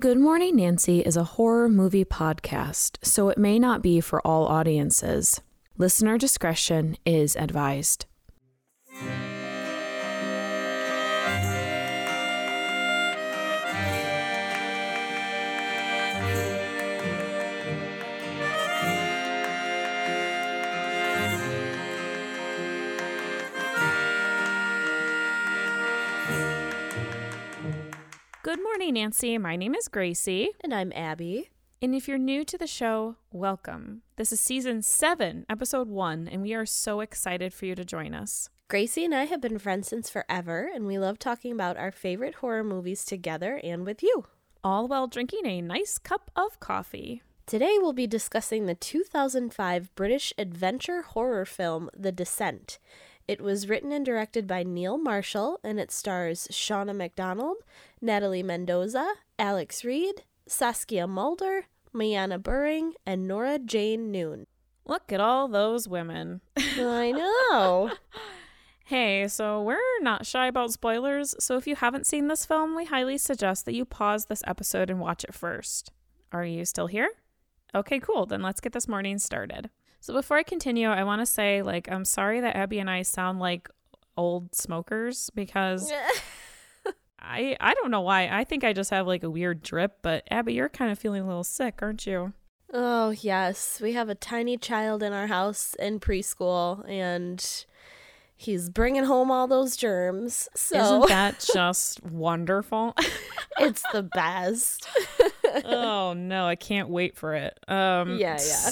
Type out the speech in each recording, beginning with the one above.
Good Morning Nancy is a horror movie podcast, so it may not be for all audiences. Listener discretion is advised. Good morning, Nancy. My name is Gracie. And I'm Abby. And if you're new to the show, welcome. This is season seven, episode one, and we are so excited for you to join us. Gracie and I have been friends since forever, and we love talking about our favorite horror movies together and with you. All while drinking a nice cup of coffee. Today we'll be discussing the 2005 British adventure horror film The Descent. It was written and directed by Neil Marshall, and it stars Shauna Macdonald, Natalie Mendoza, Alex Reid, Saskia Mulder, MyAnna Buring, and Nora Jane Noone. Look at all those women. I know. hey, so we're not shy about spoilers, so if you haven't seen this film, we highly suggest that you pause this episode and watch it first. Are you still here? Okay, cool. Then let's get this morning started. So before I continue, I want to say like I'm sorry that Abby and I sound like old smokers because I I don't know why. I think I just have like a weird drip, but Abby, you're kind of feeling a little sick, aren't you? Oh, yes. We have a tiny child in our house in preschool and he's bringing home all those germs. So Isn't that just wonderful? it's the best. oh no, I can't wait for it. Um Yeah, yeah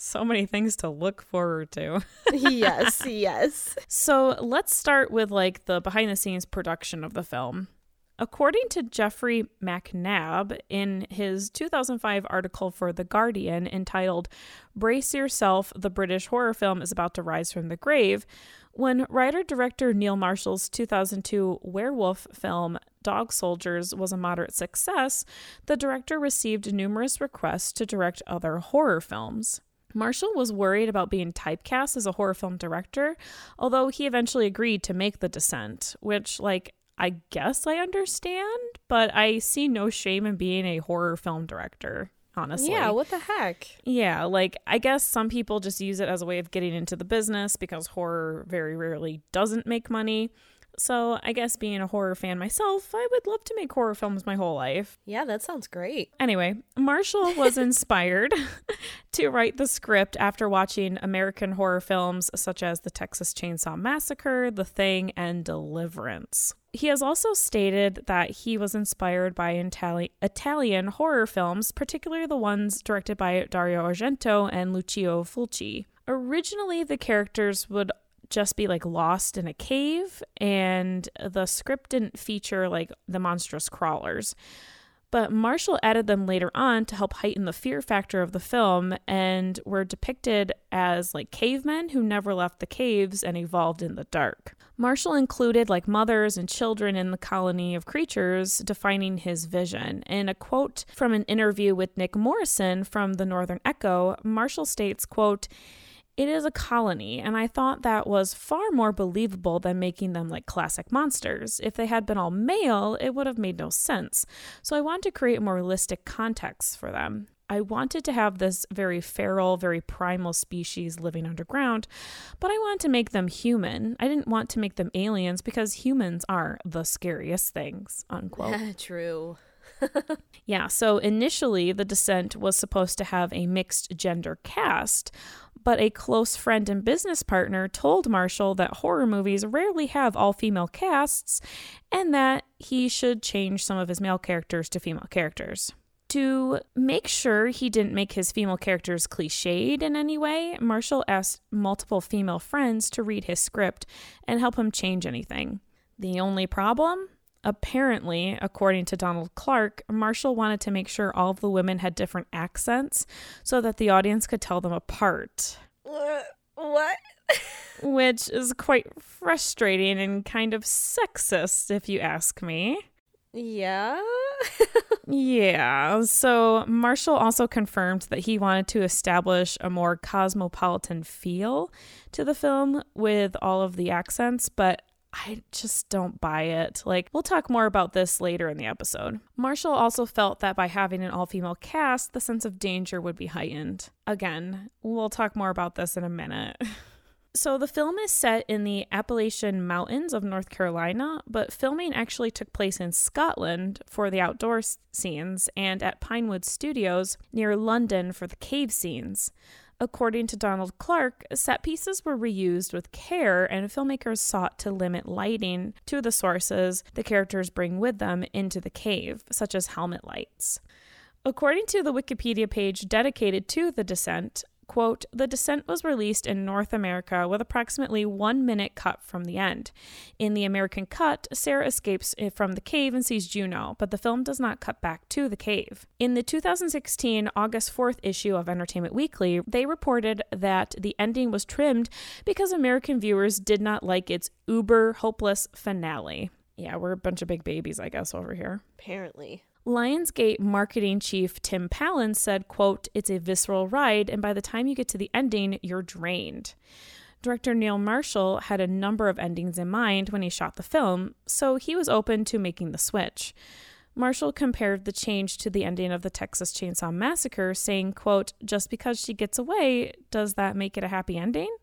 so many things to look forward to. yes, yes. So let's start with like the behind the scenes production of the film. According to Geoffrey Macnab in his 2005 article for The Guardian entitled Brace Yourself, the British horror film is about to rise from the grave, when writer director Neil Marshall's 2002 werewolf film Dog Soldiers was a moderate success, the director received numerous requests to direct other horror films. Marshall was worried about being typecast as a horror film director, although he eventually agreed to make The Descent, which, like, I guess I understand, but I see no shame in being a horror film director, honestly. Yeah, what the heck? Yeah, like, I guess some people just use it as a way of getting into the business because horror very rarely doesn't make money. So I guess being a horror fan myself, I would love to make horror films my whole life. Yeah, that sounds great. Anyway, Marshall was inspired to write the script after watching American horror films such as The Texas Chainsaw Massacre, The Thing, and Deliverance. He has also stated that he was inspired by Itali- Italian horror films, particularly the ones directed by Dario Argento and Lucio Fulci. Originally, the characters would just be like lost in a cave, and the script didn't feature like the monstrous crawlers. But Marshall added them later on to help heighten the fear factor of the film and were depicted as like cavemen who never left the caves and evolved in the dark. Marshall included like mothers and children in the colony of creatures, defining his vision. In a quote from an interview with Nick Morrison from the Northern Echo, Marshall states, quote, it is a colony, and I thought that was far more believable than making them like classic monsters. If they had been all male, it would have made no sense. So I wanted to create a more realistic context for them. I wanted to have this very feral, very primal species living underground, but I wanted to make them human. I didn't want to make them aliens because humans are the scariest things, unquote. True. yeah, so initially the descent was supposed to have a mixed gender cast, but a close friend and business partner told Marshall that horror movies rarely have all female casts and that he should change some of his male characters to female characters. To make sure he didn't make his female characters cliched in any way, Marshall asked multiple female friends to read his script and help him change anything. The only problem? Apparently, according to Donald Clark, Marshall wanted to make sure all of the women had different accents so that the audience could tell them apart. What? Which is quite frustrating and kind of sexist, if you ask me. Yeah. yeah. So Marshall also confirmed that he wanted to establish a more cosmopolitan feel to the film with all of the accents, but I just don't buy it. Like, we'll talk more about this later in the episode. Marshall also felt that by having an all female cast, the sense of danger would be heightened. Again, we'll talk more about this in a minute. So, the film is set in the Appalachian Mountains of North Carolina, but filming actually took place in Scotland for the outdoor scenes and at Pinewood Studios near London for the cave scenes. According to Donald Clark, set pieces were reused with care, and filmmakers sought to limit lighting to the sources the characters bring with them into the cave, such as helmet lights. According to the Wikipedia page dedicated to the descent, quote, The Descent was released in North America with approximately one minute cut from the end. In the American cut, Sarah escapes eh, from the cave and sees Juno, but the film does not cut back to the cave. In the 2016 August 4th issue of Entertainment Weekly, they reported that the ending was trimmed because American viewers did not like its uber hopeless finale. Yeah, we're a bunch of big babies, I guess, over here. Apparently. Lionsgate marketing chief Tim Palen said, quote, It's a visceral ride, and by the time you get to the ending, you're drained. Director Neil Marshall had a number of endings in mind when he shot the film, so he was open to making the switch. Marshall compared the change to the ending of the Texas Chainsaw Massacre, saying, quote, Just because she gets away, does that make it a happy ending?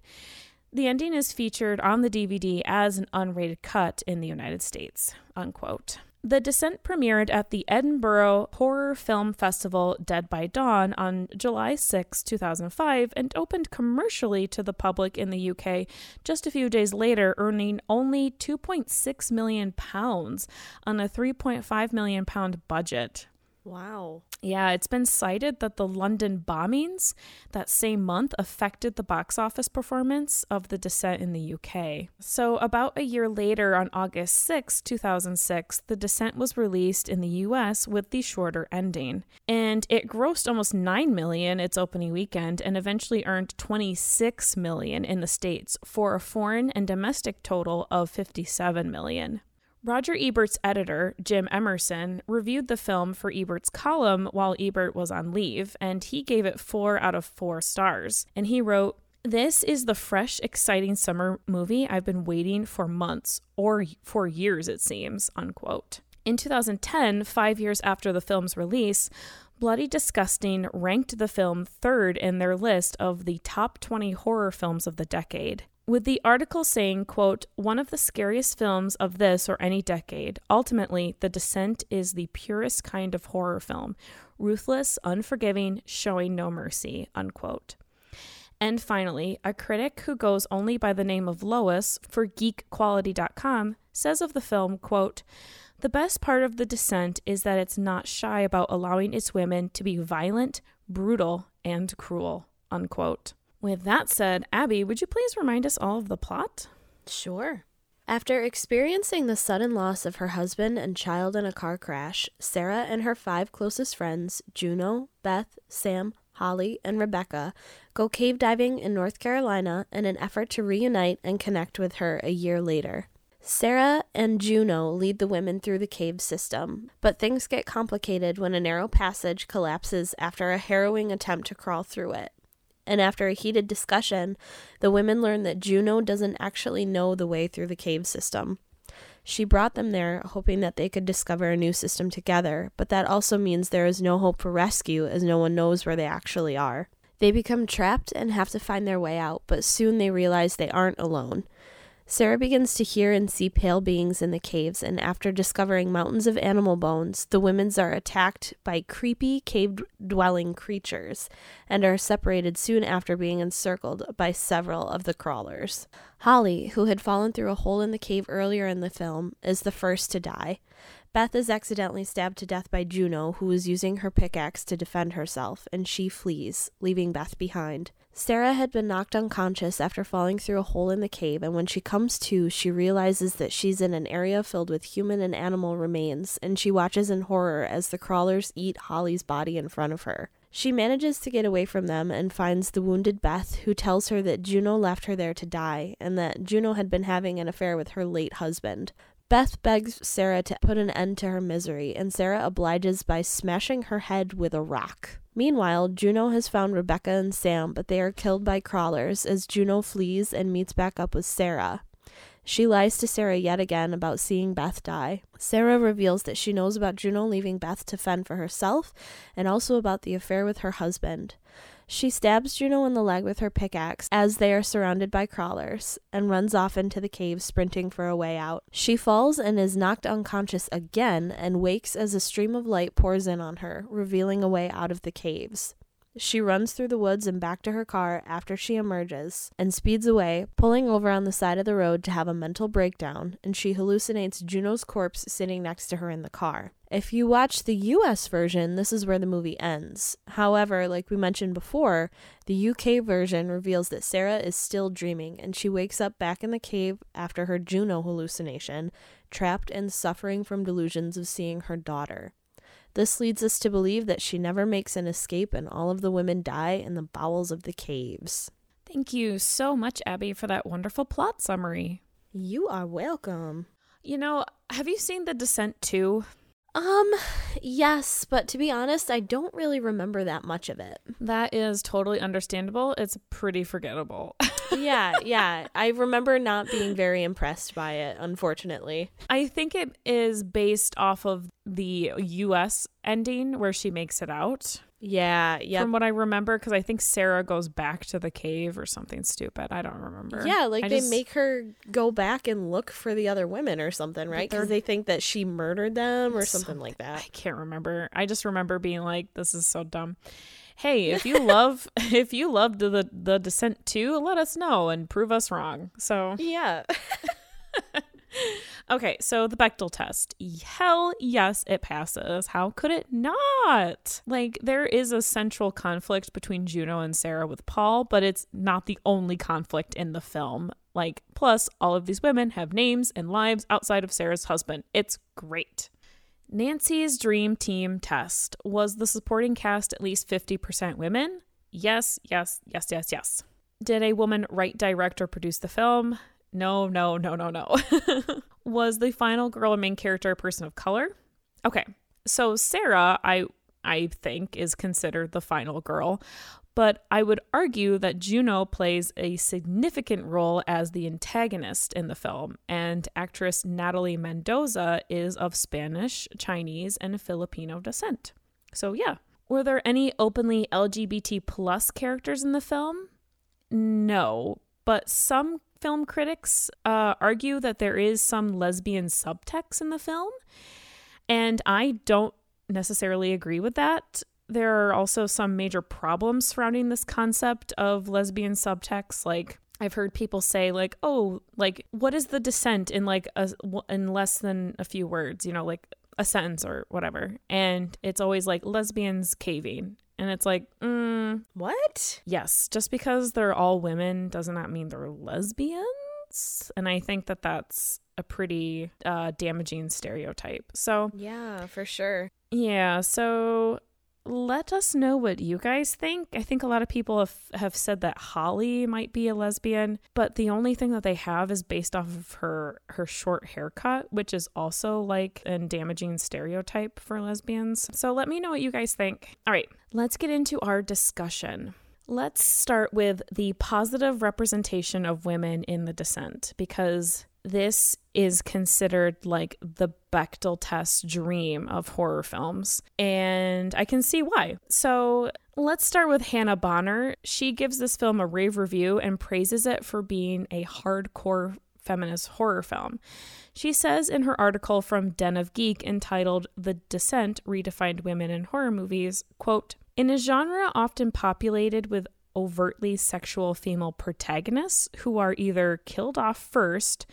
The ending is featured on the DVD as an unrated cut in the United States, unquote. The Descent premiered at the Edinburgh Horror Film Festival Dead by Dawn on July 6, 2005, and opened commercially to the public in the UK just a few days later, earning only 2.6 million pounds on a 3.5 million pound budget. Wow. Yeah, it's been cited that the London bombings that same month affected the box office performance of The Descent in the UK. So, about a year later, on August 6, 2006, The Descent was released in the US with the shorter ending. And it grossed almost 9 million its opening weekend and eventually earned 26 million in the States for a foreign and domestic total of 57 million. Roger Ebert's editor, Jim Emerson, reviewed the film for Ebert's column while Ebert was on leave, and he gave it four out of four stars. And he wrote, this is the fresh, exciting summer movie I've been waiting for months, or for years, it seems, unquote. In 2010, five years after the film's release, Bloody Disgusting ranked the film third in their list of the top 20 horror films of the decade with the article saying quote one of the scariest films of this or any decade. Ultimately the descent is the purest kind of horror film. Ruthless unforgiving showing no mercy unquote. And finally a critic who goes only by the name of lois for geekquality.com says of the film quote the best part of the descent is that it's not shy about allowing its women to be violent brutal and cruel unquote with that said, Abby, would you please remind us all of the plot? Sure. After experiencing the sudden loss of her husband and child in a car crash, Sarah and her five closest friends, Juno, Beth, Sam, Holly, and Rebecca, go cave diving in North Carolina in an effort to reunite and connect with her a year later. Sarah and Juno lead the women through the cave system, but things get complicated when a narrow passage collapses after a harrowing attempt to crawl through it and after a heated discussion, the women learn that Juno doesn't actually know the way through the cave system. She brought them there, hoping that they could discover a new system together, but that also means there is no hope for rescue as no one knows where they actually are. They become trapped and have to find their way out, but soon they realize they aren't alone. Sarah begins to hear and see pale beings in the caves, and after discovering mountains of animal bones, the women's are attacked by creepy cave dwelling creatures and are separated soon after being encircled by several of the crawlers. Holly, who had fallen through a hole in the cave earlier in the film, is the first to die. Beth is accidentally stabbed to death by Juno, who is using her pickaxe to defend herself, and she flees, leaving Beth behind. Sarah had been knocked unconscious after falling through a hole in the cave, and when she comes to, she realizes that she's in an area filled with human and animal remains, and she watches in horror as the crawlers eat Holly's body in front of her. She manages to get away from them and finds the wounded Beth, who tells her that Juno left her there to die, and that Juno had been having an affair with her late husband. Beth begs Sarah to put an end to her misery, and Sarah obliges by smashing her head with a rock. Meanwhile, Juno has found Rebecca and Sam, but they are killed by crawlers as Juno flees and meets back up with Sarah. She lies to Sarah yet again about seeing Beth die. Sarah reveals that she knows about Juno leaving Beth to fend for herself and also about the affair with her husband. She stabs Juno in the leg with her pickaxe as they are surrounded by crawlers and runs off into the cave, sprinting for a way out. She falls and is knocked unconscious again and wakes as a stream of light pours in on her, revealing a way out of the caves. She runs through the woods and back to her car after she emerges and speeds away, pulling over on the side of the road to have a mental breakdown, and she hallucinates Juno's corpse sitting next to her in the car. If you watch the US version, this is where the movie ends. However, like we mentioned before, the UK version reveals that Sarah is still dreaming and she wakes up back in the cave after her Juno hallucination, trapped and suffering from delusions of seeing her daughter. This leads us to believe that she never makes an escape and all of the women die in the bowels of the caves. Thank you so much, Abby, for that wonderful plot summary. You are welcome. You know, have you seen The Descent 2? Um, yes, but to be honest, I don't really remember that much of it. That is totally understandable. It's pretty forgettable. yeah, yeah. I remember not being very impressed by it, unfortunately. I think it is based off of the US ending where she makes it out. Yeah, yeah. From what I remember, because I think Sarah goes back to the cave or something stupid. I don't remember. Yeah, like I they just- make her go back and look for the other women or something, right? Because they think that she murdered them or something, like that. I can't remember. I just remember being like, "This is so dumb." Hey, if you love, if you loved the the Descent 2, let us know and prove us wrong. So Yeah. Okay, so the Bechdel test. Hell yes, it passes. How could it not? Like, there is a central conflict between Juno and Sarah with Paul, but it's not the only conflict in the film. Like, plus, all of these women have names and lives outside of Sarah's husband. It's great. Nancy's dream team test. Was the supporting cast at least 50% women? Yes, yes, yes, yes, yes. Did a woman write, direct, or produce the film? No, no, no, no, no. was the final girl or main character a person of color? Okay. So Sarah, I I think is considered the final girl, but I would argue that Juno plays a significant role as the antagonist in the film, and actress Natalie Mendoza is of Spanish, Chinese, and Filipino descent. So yeah. Were there any openly LGBT plus characters in the film? No, but some film critics uh, argue that there is some lesbian subtext in the film, and I don't necessarily agree with that. There are also some major problems surrounding this concept of lesbian subtext, like I've heard people say like, "Oh, like what is the descent in like a in less than a few words, you know, like a sentence or whatever." And it's always like lesbians caving. And it's like, mm, What? yes, just because they're all women doesn't that mean they're lesbians? And I think that that's a pretty uh, damaging stereotype. So, Yeah, for sure. yeah, so let us know what you guys think. I think a lot of people have, have said that Holly might be a lesbian, but the only thing that they have is based off of her her short haircut, which is also like a damaging stereotype for lesbians. So let me know what you guys think. All right, let's get into our discussion. Let's start with the positive representation of women in the descent because this is considered like the Bechdel test dream of horror films. And I can see why. So let's start with Hannah Bonner. She gives this film a rave review and praises it for being a hardcore feminist horror film. She says in her article from Den of Geek entitled The Descent Redefined Women in Horror Movies, quote, in a genre often populated with overtly sexual female protagonists who are either killed off first,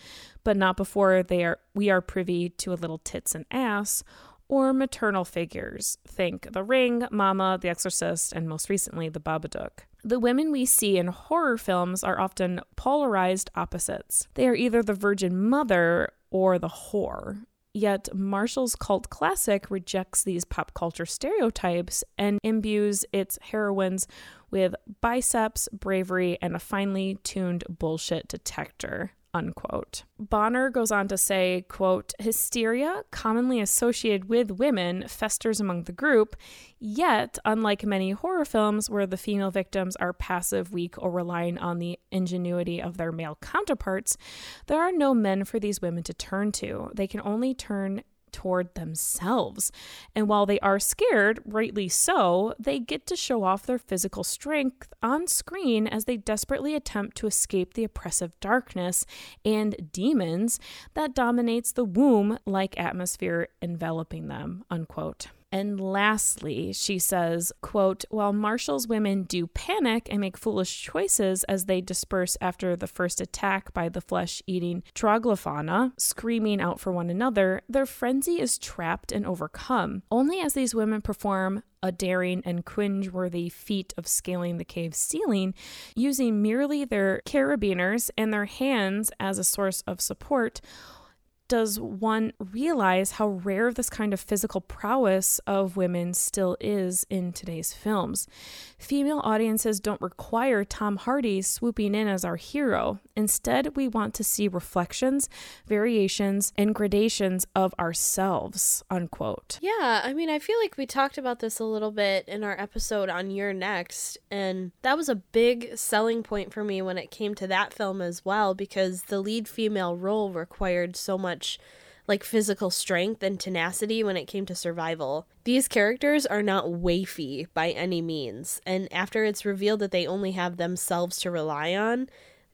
but not before they are we are privy to a little tits and ass, or maternal figures. Think The Ring, Mama, The Exorcist, and most recently The Babadook. The women we see in horror films are often polarized opposites. They are either the virgin mother or the whore. Yet Marshall's cult classic rejects these pop culture stereotypes and imbues its heroines with biceps, bravery, and a finely tuned bullshit detector. Unquote. Bonner goes on to say, quote, hysteria, commonly associated with women, festers among the group, yet, unlike many horror films where the female victims are passive, weak, or relying on the ingenuity of their male counterparts, there are no men for these women to turn to. They can only turn toward themselves. And while they are scared, rightly so, they get to show off their physical strength on screen as they desperately attempt to escape the oppressive darkness and demons that dominates the womb like atmosphere enveloping them, unquote. And lastly, she says, quote, while Marshall's women do panic and make foolish choices as they disperse after the first attack by the flesh-eating troglofauna, screaming out for one another, their frenzy is trapped and overcome. Only as these women perform a daring and cringe-worthy feat of scaling the cave's ceiling, using merely their carabiners and their hands as a source of support, does one realize how rare this kind of physical prowess of women still is in today's films. Female audiences don't require Tom Hardy swooping in as our hero. Instead, we want to see reflections, variations, and gradations of ourselves, unquote. Yeah, I mean, I feel like we talked about this a little bit in our episode on You're Next, and that was a big selling point for me when it came to that film as well, because the lead female role required so much much like physical strength and tenacity when it came to survival. These characters are not waify by any means, and after it's revealed that they only have themselves to rely on,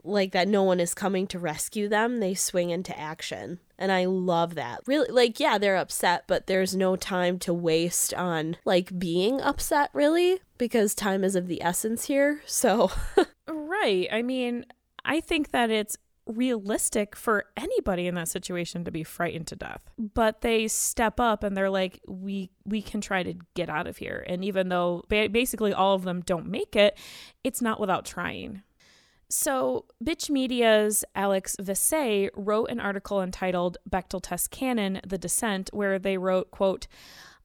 like that no one is coming to rescue them, they swing into action. And I love that. Really, like, yeah, they're upset, but there's no time to waste on, like, being upset, really, because time is of the essence here. So. right. I mean, I think that it's realistic for anybody in that situation to be frightened to death. But they step up and they're like we we can try to get out of here. And even though basically all of them don't make it it's not without trying. So, Bitch Media's Alex Vassey wrote an article entitled Bechdel Test Canon: The Descent, where they wrote, quote,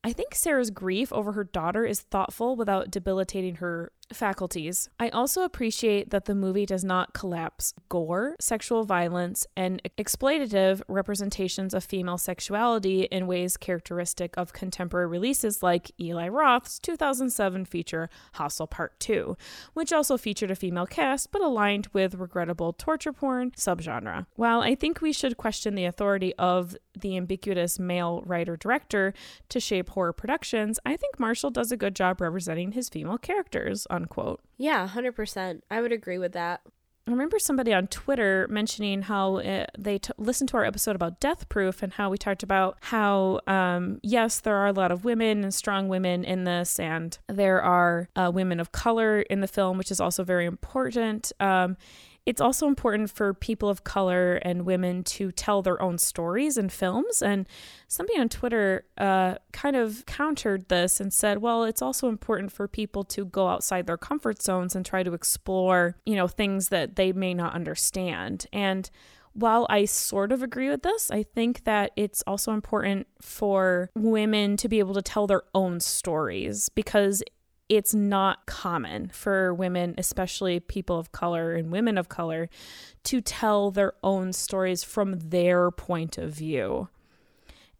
I think Sarah's grief over her daughter is thoughtful without debilitating her faculties. I also appreciate that the movie does not collapse gore, sexual violence, and exploitative representations of female sexuality in ways characteristic of contemporary releases like Eli Roth's 2007 feature Hostel Part 2, which also featured a female cast but aligned with regrettable torture porn subgenre. While I think we should question the authority of the ambiguous male writer director to shape horror productions, I think Marshall does a good job representing his female characters unquote. Yeah, 100%. I would agree with that. I remember somebody on Twitter mentioning how it, uh, they t- listened to our episode about Death Proof and how we talked about how, um, yes, there are a lot of women and strong women in this, and there are uh, women of color in the film, which is also very important. Um, it's also important for people of color and women to tell their own stories in films. And somebody on Twitter uh, kind of countered this and said, well, it's also important for people to go outside their comfort zones and try to explore, you know, things that they may not understand. And while I sort of agree with this, I think that it's also important for women to be able to tell their own stories because it's not common for women, especially people of color and women of color, to tell their own stories from their point of view.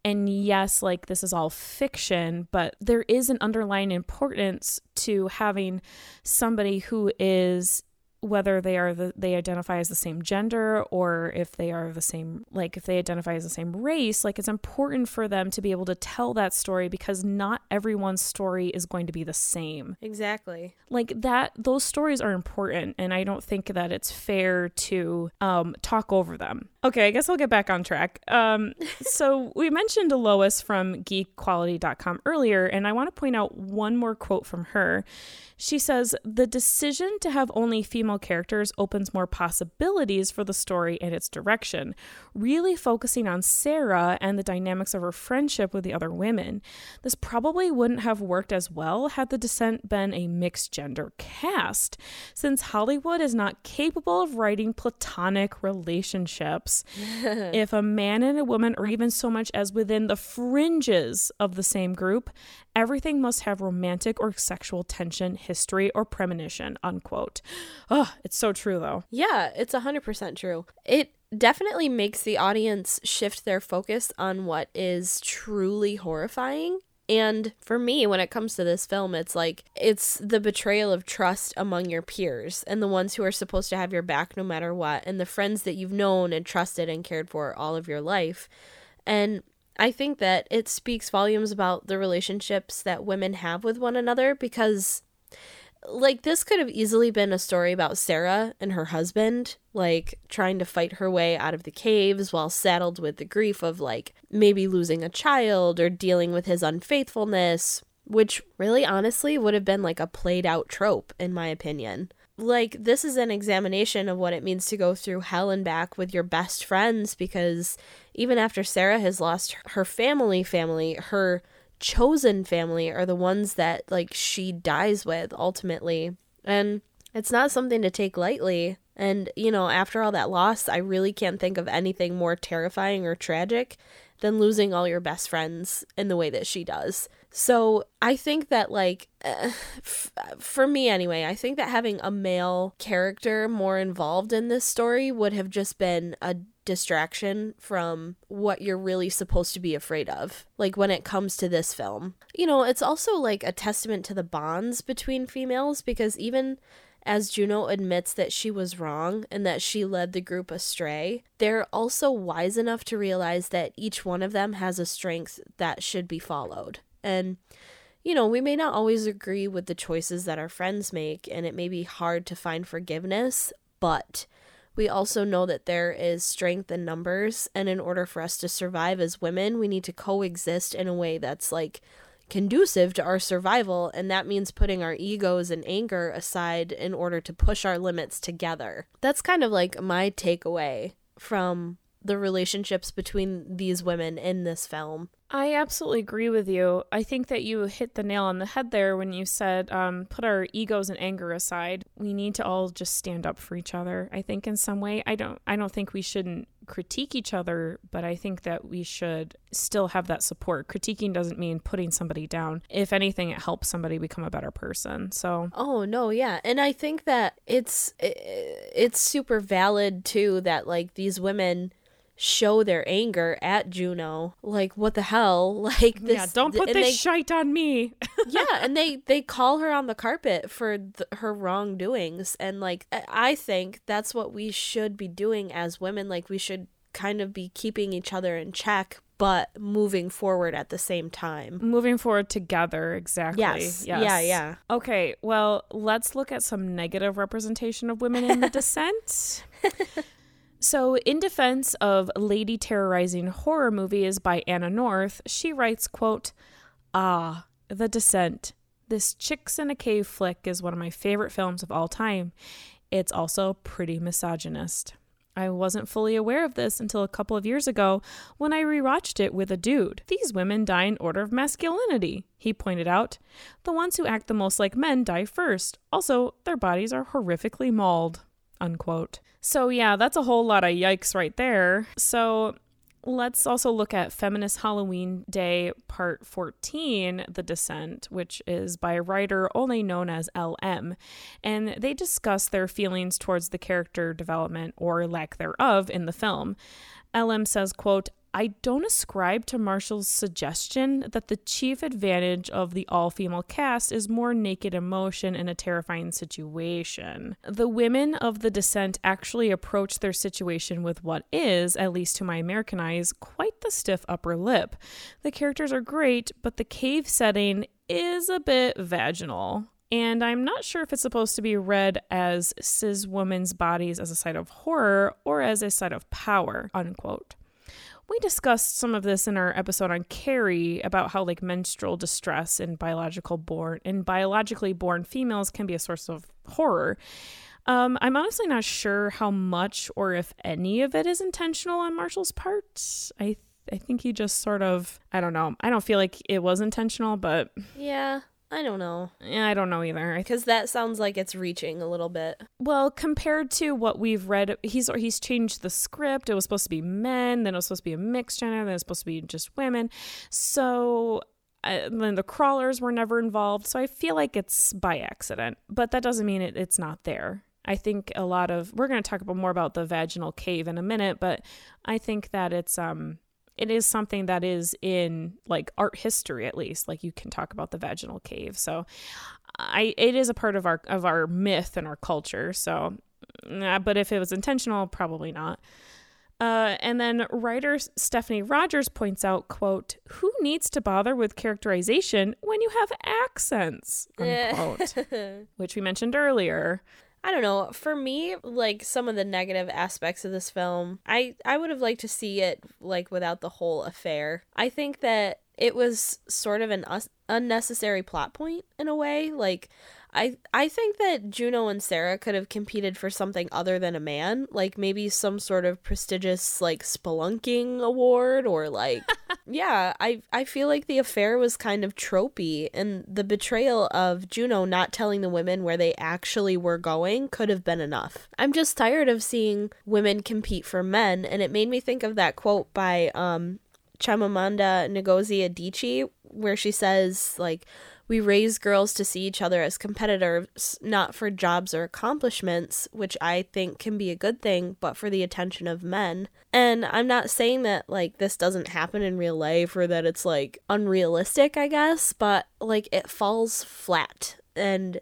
And yes, like this is all fiction, but there is an underlying importance to having somebody who is whether they are the they identify as the same gender or if they are the same like if they identify as the same race like it's important for them to be able to tell that story because not everyone's story is going to be the same. Exactly. Like that those stories are important and i don't think that it's fair to um talk over them. Okay i guess i'll get back on track. Um so we mentioned lois from geekquality.com earlier and i want to point out one more quote from her. She says the decision to have only female characters opens more possibilities for the story and its direction, really focusing on Sarah and the dynamics of her friendship with the other women. This probably wouldn't have worked as well had the descent been a mixed gender cast, since Hollywood is not capable of writing platonic relationships. if a man and a woman, or even so much as within the fringes of the same group, Everything must have romantic or sexual tension, history, or premonition, unquote. Ugh, it's so true though. Yeah, it's 100% true. It definitely makes the audience shift their focus on what is truly horrifying. And for me, when it comes to this film, it's like it's the betrayal of trust among your peers and the ones who are supposed to have your back no matter what, and the friends that you've known and trusted and cared for all of your life. And I think that it speaks volumes about the relationships that women have with one another because like this could have easily been a story about Sarah and her husband, like trying to fight her way out of the caves while saddled with the grief of like maybe losing a child or dealing with his unfaithfulness, which really honestly would have been like a played out trope in my opinion. Like this is an examination of what it means to go through hell and back with your best friends because even after Sarah has lost her family family, her chosen family are the ones that like she dies with ultimately. And it's not something to take lightly. And, you know, after all that loss, I really can't think of anything more terrifying or tragic than losing all your best friends in the way that she does. So I think that, like, uh, f- for me anyway, I think that having a male character more involved in this story would have just been a distraction from what you're really supposed to be afraid of. Like when it comes to this film. You know, it's also like a testament to the bonds between females because even as Juno admits that she was wrong and that she led the group astray, they're also wise enough to realize that each one of them has a strength that should be followed. And, you know, we may not always agree with the choices that our friends make, and it may be hard to find forgiveness, but we also know that there is strength in numbers, and in order for us to survive as women, we need to coexist in a way that's like conducive to our survival, and that means putting our egos and anger aside in order to push our limits together. That's kind of like my takeaway from the relationships between these women in this film. I absolutely agree with you. I think that you hit the nail on the head there when you said, um, put our egos and anger aside. We need to all just stand up for each other. I think in some way, I don't, I don't think we shouldn't critique each other, but I think that we should still have that support. Critiquing doesn't mean putting somebody down. If anything, it helps somebody become a better person. So, oh no, yeah, and I think that it's it's super valid too that like these women show their anger at Juno. Like, what the hell? Like this. Yeah, don't put this they, shite on me. yeah, and they they call her on the carpet for the, her wrongdoings, and like I think that's what we should be doing as women. Like, we should kind of be keeping each other in check. But moving forward at the same time. Moving forward together, exactly. Yes. yes. Yeah, yeah. Okay, well, let's look at some negative representation of women in the descent. So, in defense of lady terrorizing horror movies by Anna North, she writes, quote, "Ah, The Descent. This Chicks in a Cave flick is one of my favorite films of all time. It's also pretty misogynist. I wasn't fully aware of this until a couple of years ago when I rewatched it with a dude. These women die in order of masculinity, he pointed out. The ones who act the most like men die first. Also, their bodies are horrifically mauled. Unquote. So, yeah, that's a whole lot of yikes right there. So, let's also look at Feminist Halloween Day Part 14, The Descent, which is by a writer only known as LM. And they discuss their feelings towards the character development or lack thereof in the film. LM says, quote, I don't ascribe to Marshall's suggestion that the chief advantage of the all female cast is more naked emotion in a terrifying situation. The women of the descent actually approach their situation with what is, at least to my American eyes, quite the stiff upper lip. The characters are great, but the cave setting is a bit vaginal. And I'm not sure if it's supposed to be read as cis women's bodies as a site of horror or as a site of power, unquote. We discussed some of this in our episode on Carrie about how like menstrual distress in biological born in biologically born females can be a source of horror. Um, I'm honestly not sure how much or if any of it is intentional on Marshall's part. I I think he just sort of I don't know. I don't feel like it was intentional, but yeah. I don't know. Yeah, I don't know either. Because that sounds like it's reaching a little bit. Well, compared to what we've read, he's he's changed the script. It was supposed to be men, then it was supposed to be a mixed gender, then it was supposed to be just women. So and then the crawlers were never involved. So I feel like it's by accident, but that doesn't mean it, it's not there. I think a lot of we're going to talk about more about the vaginal cave in a minute, but I think that it's um it is something that is in like art history at least. Like you can talk about the vaginal cave. So I it is a part of our of our myth and our culture. So but if it was intentional, probably not. Uh, and then writer Stephanie Rogers points out, quote, who needs to bother with characterization when you have accents, unquote, which we mentioned earlier. I don't know. For me, like some of the negative aspects of this film, I I would have liked to see it like without the whole affair. I think that it was sort of an us- unnecessary plot point in a way. Like I I think that Juno and Sarah could have competed for something other than a man, like maybe some sort of prestigious like spelunking award or like yeah, I I feel like the affair was kind of tropey and the betrayal of Juno not telling the women where they actually were going could have been enough. I'm just tired of seeing women compete for men and it made me think of that quote by um Chimamanda Ngozi Adichie where she says like we raise girls to see each other as competitors, not for jobs or accomplishments, which I think can be a good thing, but for the attention of men. And I'm not saying that like this doesn't happen in real life or that it's like unrealistic, I guess, but like it falls flat and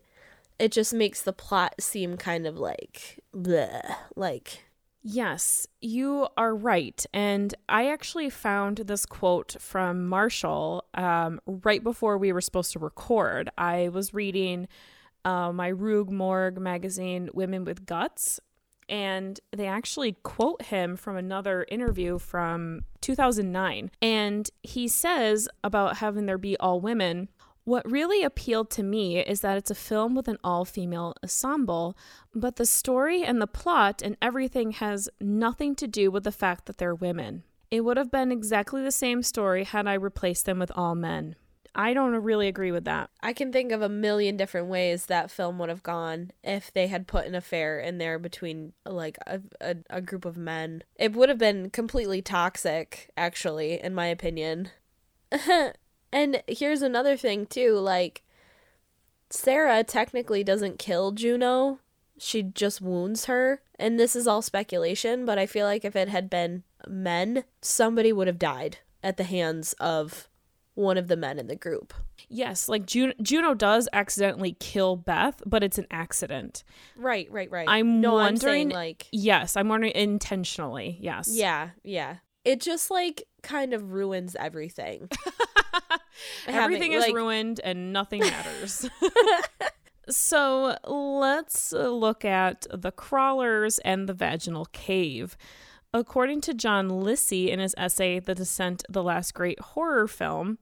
it just makes the plot seem kind of like bleh, like Yes, you are right. And I actually found this quote from Marshall um, right before we were supposed to record. I was reading uh, my Rue Morgue magazine, Women with Guts, and they actually quote him from another interview from 2009. And he says about having there be all women. What really appealed to me is that it's a film with an all female ensemble, but the story and the plot and everything has nothing to do with the fact that they're women. It would have been exactly the same story had I replaced them with all men. I don't really agree with that. I can think of a million different ways that film would have gone if they had put an affair in there between like a, a, a group of men. It would have been completely toxic, actually, in my opinion. And here's another thing too, like Sarah technically doesn't kill Juno. She just wounds her. And this is all speculation, but I feel like if it had been men, somebody would have died at the hands of one of the men in the group. Yes, like Juno, Juno does accidentally kill Beth, but it's an accident. Right, right, right. I'm no, wondering, I'm saying, like yes, I'm wondering intentionally. Yes. Yeah, yeah. It just like kind of ruins everything. Everything Having, is ruined and nothing matters. so let's look at the crawlers and the vaginal cave. According to John Lissy in his essay, The Descent, the Last Great Horror Film,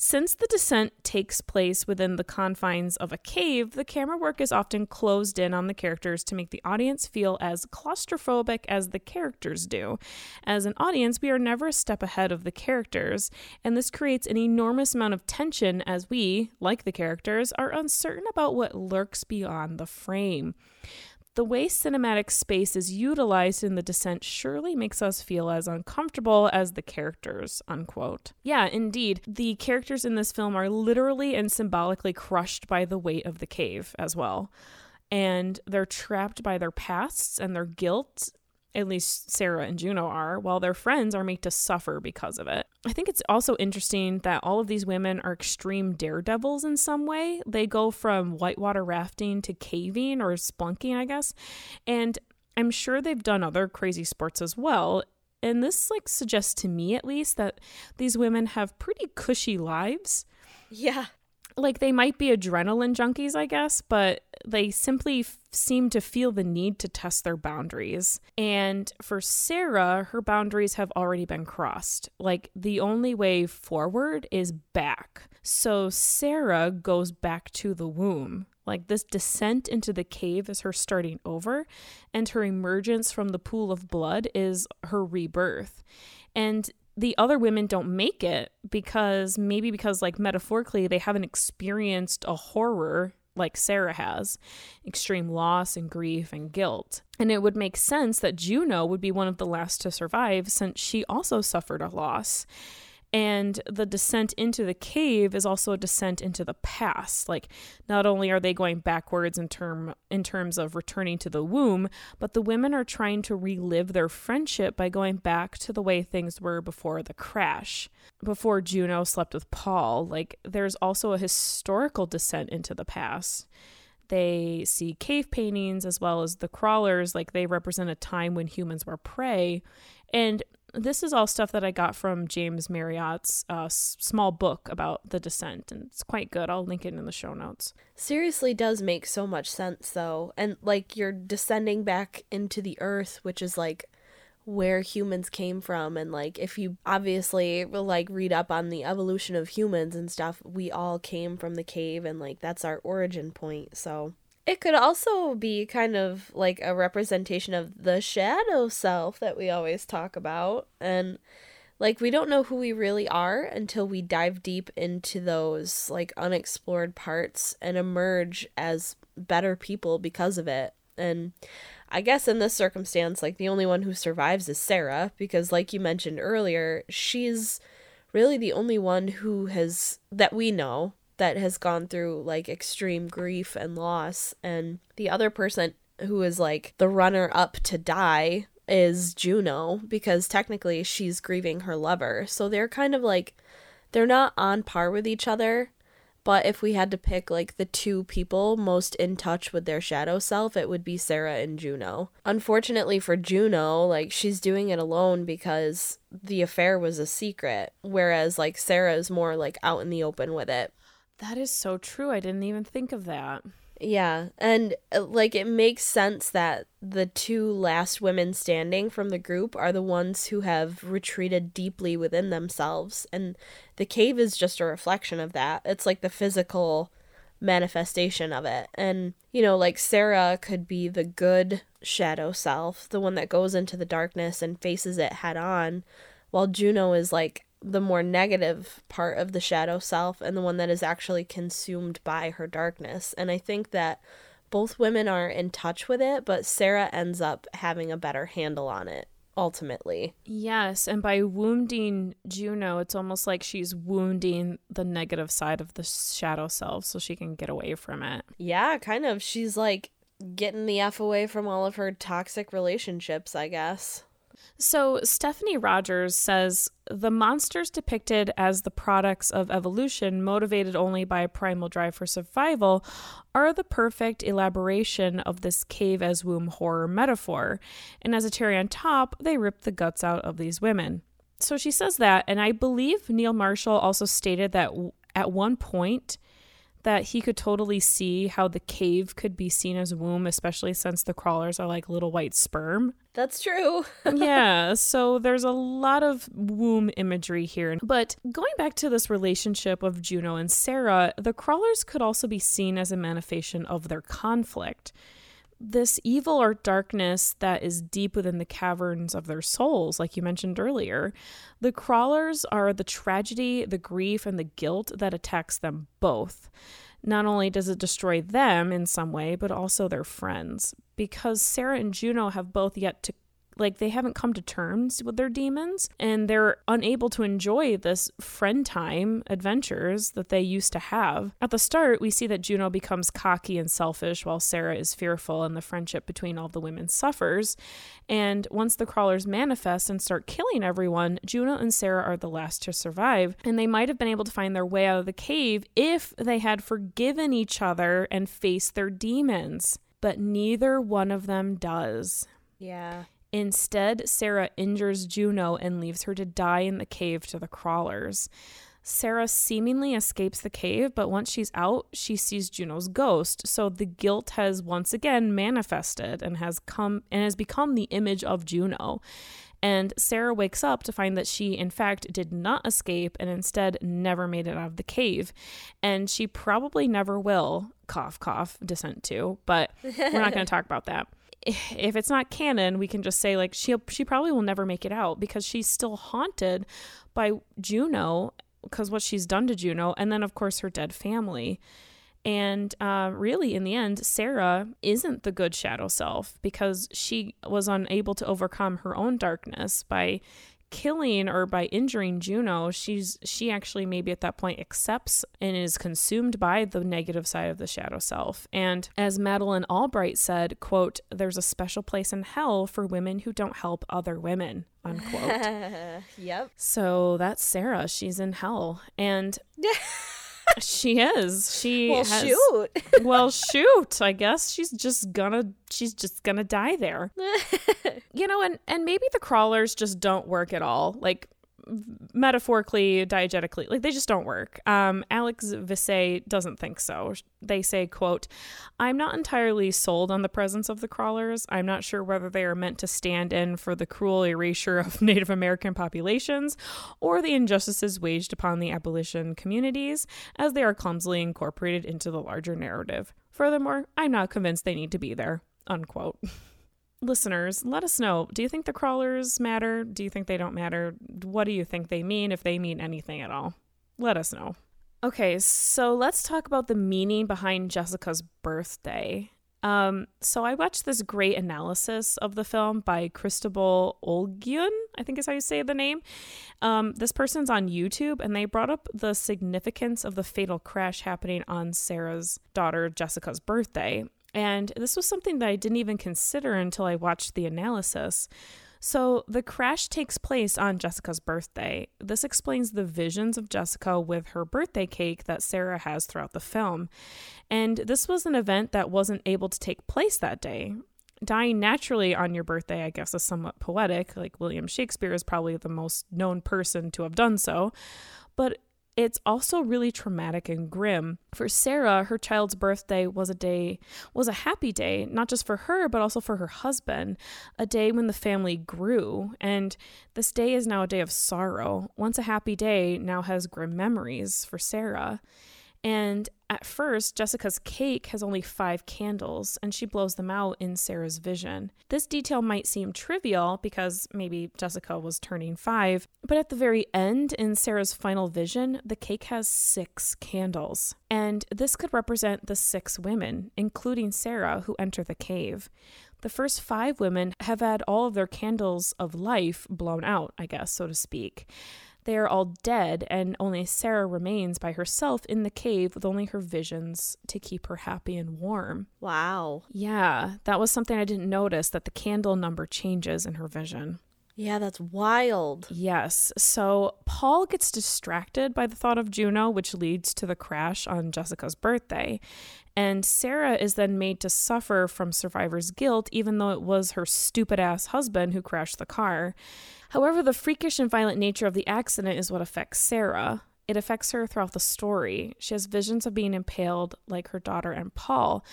since the descent takes place within the confines of a cave, the camera work is often closed in on the characters to make the audience feel as claustrophobic as the characters do. As an audience, we are never a step ahead of the characters, and this creates an enormous amount of tension as we, like the characters, are uncertain about what lurks beyond the frame. The way cinematic space is utilized in the descent surely makes us feel as uncomfortable as the characters, unquote. Yeah, indeed. The characters in this film are literally and symbolically crushed by the weight of the cave as well. And they're trapped by their pasts and their guilt. At least Sarah and Juno are, while their friends are made to suffer because of it. I think it's also interesting that all of these women are extreme daredevils in some way. They go from whitewater rafting to caving or splunking, I guess. And I'm sure they've done other crazy sports as well. And this like suggests to me at least that these women have pretty cushy lives Yeah. Like they might be adrenaline junkies, I guess, but they simply f- seem to feel the need to test their boundaries. And for Sarah, her boundaries have already been crossed. Like the only way forward is back. So Sarah goes back to the womb. Like this descent into the cave is her starting over, and her emergence from the pool of blood is her rebirth. And the other women don't make it because maybe because like metaphorically they haven't experienced a horror like Sarah has extreme loss and grief and guilt. And it would make sense that Juno would be one of the last to survive since she also suffered a loss. And the descent into the cave is also a descent into the past. Like not only are they going backwards in term in terms of returning to the womb, but the women are trying to relive their friendship by going back to the way things were before the crash. Before Juno slept with Paul. Like there's also a historical descent into the past. They see cave paintings as well as the crawlers, like they represent a time when humans were prey. And this is all stuff that I got from James Marriott's uh, small book about the descent, and it's quite good. I'll link it in the show notes. Seriously, does make so much sense though, and like you're descending back into the earth, which is like where humans came from, and like if you obviously like read up on the evolution of humans and stuff, we all came from the cave, and like that's our origin point. So it could also be kind of like a representation of the shadow self that we always talk about. And like we don't know who we really are until we dive deep into those like unexplored parts and emerge as better people because of it. And I guess in this circumstance, like the only one who survives is Sarah, because like you mentioned earlier, she's really the only one who has that we know that has gone through like extreme grief and loss and the other person who is like the runner up to die is Juno because technically she's grieving her lover. So they're kind of like they're not on par with each other, but if we had to pick like the two people most in touch with their shadow self, it would be Sarah and Juno. Unfortunately for Juno, like she's doing it alone because the affair was a secret, whereas like Sarah is more like out in the open with it. That is so true. I didn't even think of that. Yeah, and uh, like it makes sense that the two last women standing from the group are the ones who have retreated deeply within themselves, and the cave is just a reflection of that. It's like the physical manifestation of it. And, you know, like Sarah could be the good shadow self, the one that goes into the darkness and faces it head on, while Juno is like the more negative part of the shadow self and the one that is actually consumed by her darkness. And I think that both women are in touch with it, but Sarah ends up having a better handle on it ultimately. Yes, and by wounding Juno, it's almost like she's wounding the negative side of the shadow self so she can get away from it. Yeah, kind of. She's like getting the F away from all of her toxic relationships, I guess. So, Stephanie Rogers says the monsters depicted as the products of evolution, motivated only by a primal drive for survival, are the perfect elaboration of this cave as womb horror metaphor. And as a cherry on top, they rip the guts out of these women. So she says that, and I believe Neil Marshall also stated that at one point, that he could totally see how the cave could be seen as womb, especially since the crawlers are like little white sperm. That's true. yeah, so there's a lot of womb imagery here. But going back to this relationship of Juno and Sarah, the crawlers could also be seen as a manifestation of their conflict. This evil or darkness that is deep within the caverns of their souls, like you mentioned earlier. The crawlers are the tragedy, the grief, and the guilt that attacks them both. Not only does it destroy them in some way, but also their friends. Because Sarah and Juno have both yet to like they haven't come to terms with their demons and they're unable to enjoy this friend time adventures that they used to have. At the start, we see that Juno becomes cocky and selfish while Sarah is fearful and the friendship between all the women suffers. And once the crawlers manifest and start killing everyone, Juno and Sarah are the last to survive. And they might have been able to find their way out of the cave if they had forgiven each other and faced their demons. But neither one of them does. Yeah. Instead, Sarah injures Juno and leaves her to die in the cave to the crawlers. Sarah seemingly escapes the cave, but once she's out, she sees Juno's ghost. So the guilt has once again manifested and has come and has become the image of Juno. And Sarah wakes up to find that she, in fact, did not escape and instead never made it out of the cave. And she probably never will, cough, cough, Descent 2, but we're not going to talk about that if it's not canon, we can just say like she she probably will never make it out because she's still haunted by Juno because what she's done to Juno, and then of course her dead family. And uh, really, in the end, Sarah isn't the good shadow self because she was unable to overcome her own darkness by killing or by injuring Juno, she's she actually maybe at that point accepts and is consumed by the negative side of the shadow self. And as Madeleine Albright said, quote, there's a special place in hell for women who don't help other women, unquote. yep. So that's Sarah. She's in hell. And she is. She Well, has, shoot. well, shoot. I guess she's just gonna she's just gonna die there. you know, and and maybe the crawlers just don't work at all. Like metaphorically, diegetically, like they just don't work. Um, Alex Visay doesn't think so. They say, "quote I'm not entirely sold on the presence of the crawlers. I'm not sure whether they are meant to stand in for the cruel erasure of Native American populations or the injustices waged upon the Appalachian communities, as they are clumsily incorporated into the larger narrative. Furthermore, I'm not convinced they need to be there." Unquote listeners, let us know. Do you think the crawlers matter? Do you think they don't matter? What do you think they mean, if they mean anything at all? Let us know. Okay, so let's talk about the meaning behind Jessica's birthday. Um, so I watched this great analysis of the film by Cristobal Olguin, I think is how you say the name. Um, this person's on YouTube, and they brought up the significance of the fatal crash happening on Sarah's daughter Jessica's birthday. And this was something that I didn't even consider until I watched the analysis. So, the crash takes place on Jessica's birthday. This explains the visions of Jessica with her birthday cake that Sarah has throughout the film. And this was an event that wasn't able to take place that day. Dying naturally on your birthday, I guess, is somewhat poetic. Like William Shakespeare is probably the most known person to have done so. But it's also really traumatic and grim. For Sarah, her child's birthday was a day was a happy day, not just for her but also for her husband, a day when the family grew, and this day is now a day of sorrow. Once a happy day now has grim memories for Sarah. And at first, Jessica's cake has only five candles, and she blows them out in Sarah's vision. This detail might seem trivial because maybe Jessica was turning five, but at the very end, in Sarah's final vision, the cake has six candles. And this could represent the six women, including Sarah, who enter the cave. The first five women have had all of their candles of life blown out, I guess, so to speak. They are all dead, and only Sarah remains by herself in the cave with only her visions to keep her happy and warm. Wow. Yeah, that was something I didn't notice that the candle number changes in her vision. Yeah, that's wild. Yes. So Paul gets distracted by the thought of Juno, which leads to the crash on Jessica's birthday. And Sarah is then made to suffer from survivor's guilt, even though it was her stupid ass husband who crashed the car. However, the freakish and violent nature of the accident is what affects Sarah. It affects her throughout the story. She has visions of being impaled like her daughter and Paul.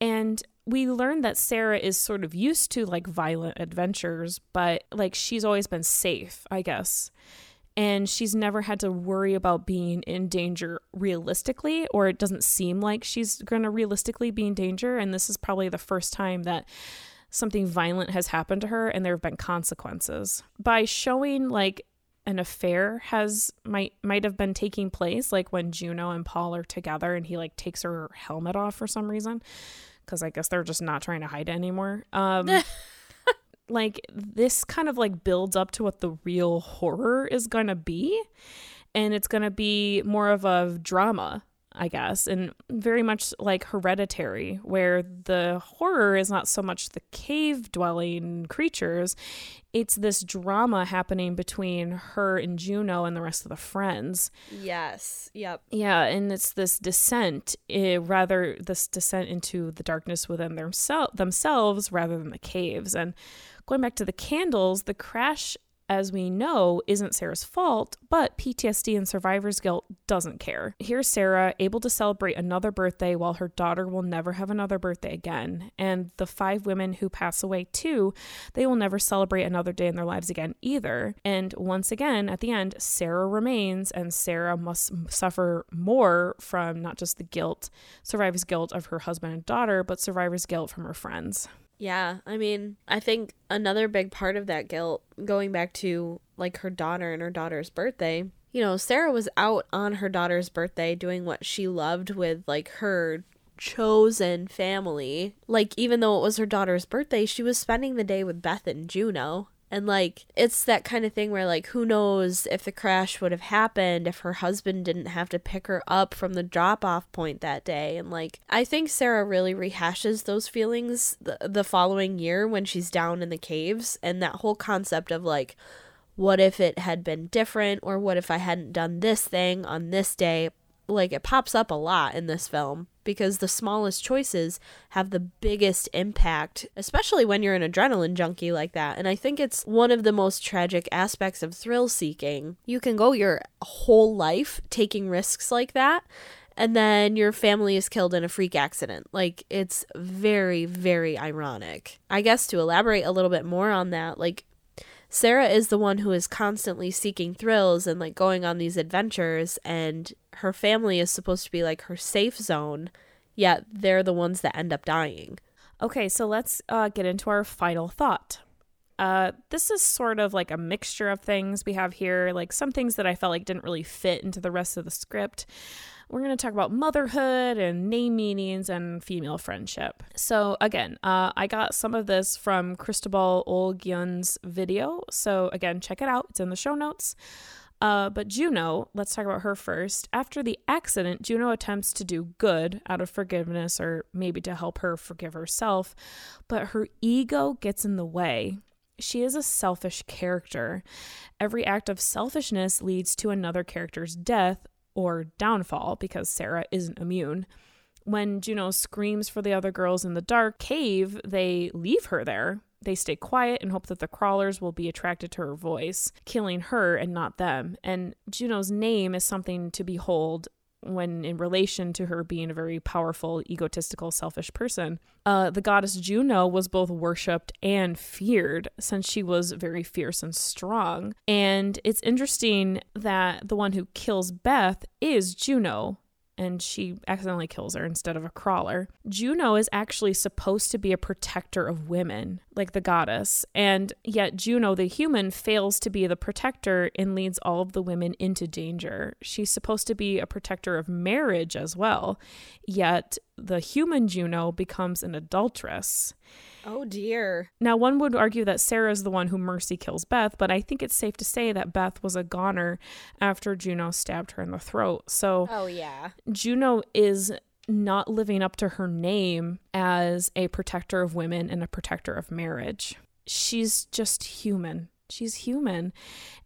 And we learn that Sarah is sort of used to like violent adventures, but like she's always been safe, I guess. And she's never had to worry about being in danger realistically, or it doesn't seem like she's going to realistically be in danger. And this is probably the first time that something violent has happened to her and there have been consequences. By showing like an affair has might might have been taking place like when Juno and Paul are together and he like takes her helmet off for some reason because I guess they're just not trying to hide anymore. Um like this kind of like builds up to what the real horror is going to be and it's going to be more of a drama I guess, and very much like Hereditary, where the horror is not so much the cave dwelling creatures, it's this drama happening between her and Juno and the rest of the friends. Yes. Yep. Yeah, and it's this descent, eh, rather, this descent into the darkness within themsel- themselves rather than the caves. And going back to the candles, the crash as we know, isn't Sarah's fault, but PTSD and survivor's guilt doesn't care. Here's Sarah able to celebrate another birthday while her daughter will never have another birthday again. And the five women who pass away too, they will never celebrate another day in their lives again either. And once again, at the end, Sarah remains, and Sarah must suffer more from not just the guilt, survivor's guilt of her husband and daughter, but survivor's guilt from her friends. Yeah, I mean, I think another big part of that guilt, going back to like her daughter and her daughter's birthday, you know, Sarah was out on her daughter's birthday doing what she loved with like her chosen family. Like, even though it was her daughter's birthday, she was spending the day with Beth and Juno. And like, it's that kind of thing where, like, who knows if the crash would have happened if her husband didn't have to pick her up from the drop off point that day. And like, I think Sarah really rehashes those feelings the, the following year when she's down in the caves. And that whole concept of like, what if it had been different? Or what if I hadn't done this thing on this day? Like, it pops up a lot in this film because the smallest choices have the biggest impact, especially when you're an adrenaline junkie like that. And I think it's one of the most tragic aspects of thrill seeking. You can go your whole life taking risks like that. And then your family is killed in a freak accident. Like, it's very, very ironic. I guess to elaborate a little bit more on that, like, Sarah is the one who is constantly seeking thrills and like going on these adventures, and her family is supposed to be like her safe zone, yet they're the ones that end up dying. Okay, so let's uh, get into our final thought. Uh, this is sort of like a mixture of things we have here, like some things that I felt like didn't really fit into the rest of the script. We're going to talk about motherhood and name meanings and female friendship. So, again, uh, I got some of this from Cristobal Olguin's video. So, again, check it out, it's in the show notes. Uh, but Juno, let's talk about her first. After the accident, Juno attempts to do good out of forgiveness or maybe to help her forgive herself, but her ego gets in the way. She is a selfish character. Every act of selfishness leads to another character's death or downfall because Sarah isn't immune. When Juno screams for the other girls in the dark cave, they leave her there. They stay quiet and hope that the crawlers will be attracted to her voice, killing her and not them. And Juno's name is something to behold when in relation to her being a very powerful, egotistical, selfish person. Uh, the goddess Juno was both worshipped and feared since she was very fierce and strong. And it's interesting that the one who kills Beth is Juno, and she accidentally kills her instead of a crawler. Juno is actually supposed to be a protector of women, like the goddess, and yet Juno, the human, fails to be the protector and leads all of the women into danger. She's supposed to be a protector of marriage as well, yet the human Juno becomes an adulteress. Oh dear. Now, one would argue that Sarah is the one who mercy kills Beth, but I think it's safe to say that Beth was a goner after Juno stabbed her in the throat. So, oh yeah. Juno is not living up to her name as a protector of women and a protector of marriage. She's just human. She's human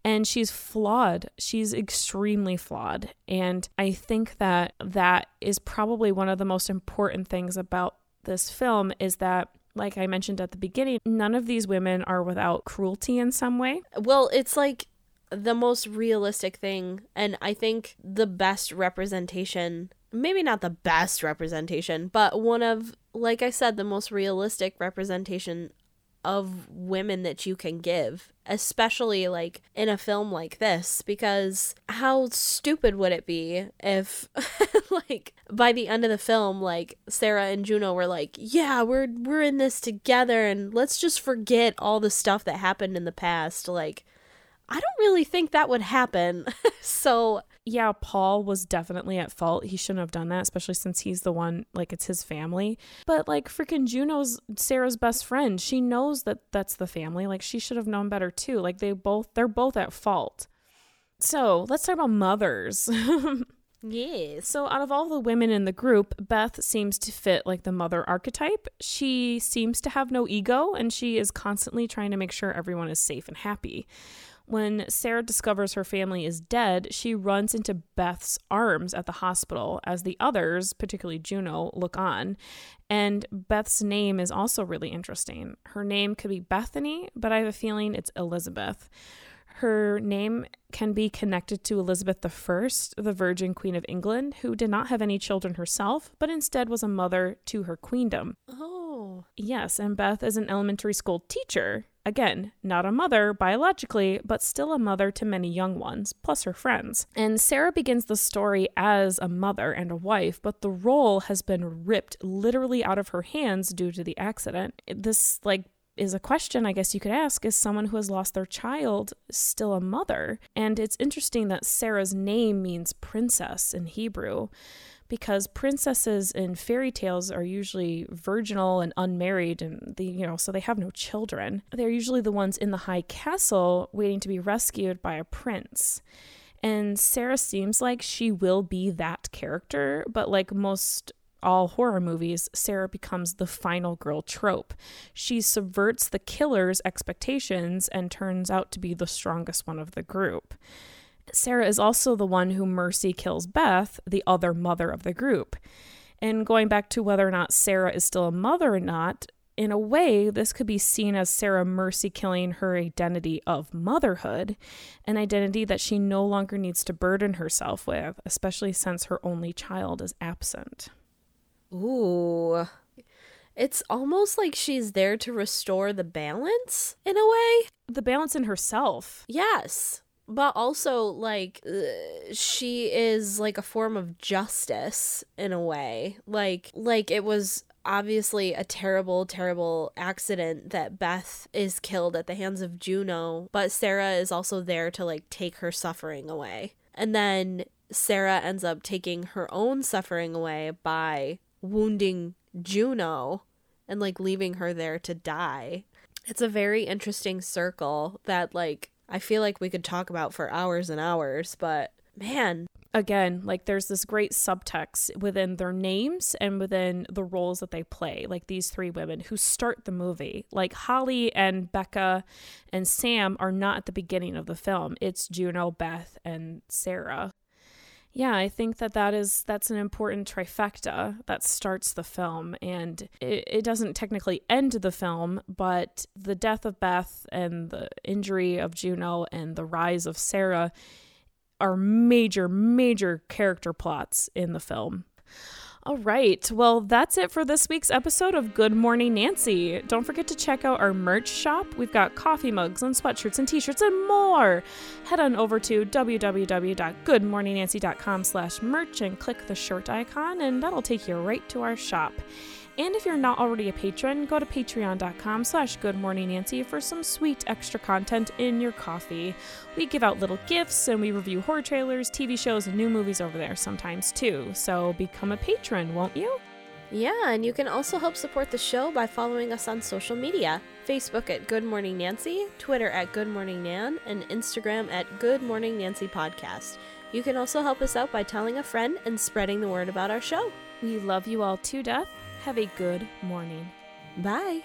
and she's flawed. She's extremely flawed. And I think that that is probably one of the most important things about this film is that like I mentioned at the beginning, none of these women are without cruelty in some way. Well, it's like the most realistic thing, and I think the best representation maybe not the best representation, but one of, like I said, the most realistic representation of women that you can give, especially like in a film like this, because how stupid would it be if like by the end of the film, like Sarah and Juno were like, Yeah, we're we're in this together and let's just forget all the stuff that happened in the past. Like I don't really think that would happen. so yeah, Paul was definitely at fault. He shouldn't have done that, especially since he's the one, like, it's his family. But, like, freaking Juno's Sarah's best friend. She knows that that's the family. Like, she should have known better, too. Like, they both, they're both at fault. So, let's talk about mothers. Yes. So, out of all the women in the group, Beth seems to fit like the mother archetype. She seems to have no ego and she is constantly trying to make sure everyone is safe and happy. When Sarah discovers her family is dead, she runs into Beth's arms at the hospital as the others, particularly Juno, look on. And Beth's name is also really interesting. Her name could be Bethany, but I have a feeling it's Elizabeth. Her name can be connected to Elizabeth I, the Virgin Queen of England, who did not have any children herself, but instead was a mother to her queendom. Oh. Yes, and Beth is an elementary school teacher. Again, not a mother biologically, but still a mother to many young ones, plus her friends. And Sarah begins the story as a mother and a wife, but the role has been ripped literally out of her hands due to the accident. This, like, is a question I guess you could ask is someone who has lost their child still a mother? And it's interesting that Sarah's name means princess in Hebrew because princesses in fairy tales are usually virginal and unmarried and the you know so they have no children. They're usually the ones in the high castle waiting to be rescued by a prince. And Sarah seems like she will be that character, but like most all horror movies, Sarah becomes the final girl trope. She subverts the killer's expectations and turns out to be the strongest one of the group. Sarah is also the one who Mercy kills Beth, the other mother of the group. And going back to whether or not Sarah is still a mother or not, in a way, this could be seen as Sarah Mercy killing her identity of motherhood, an identity that she no longer needs to burden herself with, especially since her only child is absent. Ooh. It's almost like she's there to restore the balance in a way. The balance in herself. Yes. But also, like, uh, she is like a form of justice in a way. Like, like it was obviously a terrible, terrible accident that Beth is killed at the hands of Juno, but Sarah is also there to like take her suffering away. And then Sarah ends up taking her own suffering away by wounding Juno and like leaving her there to die. It's a very interesting circle that like I feel like we could talk about for hours and hours, but man, again, like there's this great subtext within their names and within the roles that they play. Like these three women who start the movie. Like Holly and Becca and Sam are not at the beginning of the film. It's Juno, Beth, and Sarah yeah, I think that that is that's an important trifecta that starts the film, and it, it doesn't technically end the film, but the death of Beth and the injury of Juno and the rise of Sarah are major, major character plots in the film. All right. Well, that's it for this week's episode of Good Morning Nancy. Don't forget to check out our merch shop. We've got coffee mugs and sweatshirts and t-shirts and more. Head on over to www.goodmorningnancy.com slash merch and click the shirt icon and that'll take you right to our shop. And if you're not already a patron, go to patreon.com slash goodmorningnancy for some sweet extra content in your coffee. We give out little gifts and we review horror trailers, TV shows, and new movies over there sometimes too. So become a patron, won't you? Yeah, and you can also help support the show by following us on social media Facebook at Good Morning Nancy, Twitter at Good Morning Nan, and Instagram at Good Morning Nancy Podcast. You can also help us out by telling a friend and spreading the word about our show. We love you all to death have a good morning. Bye.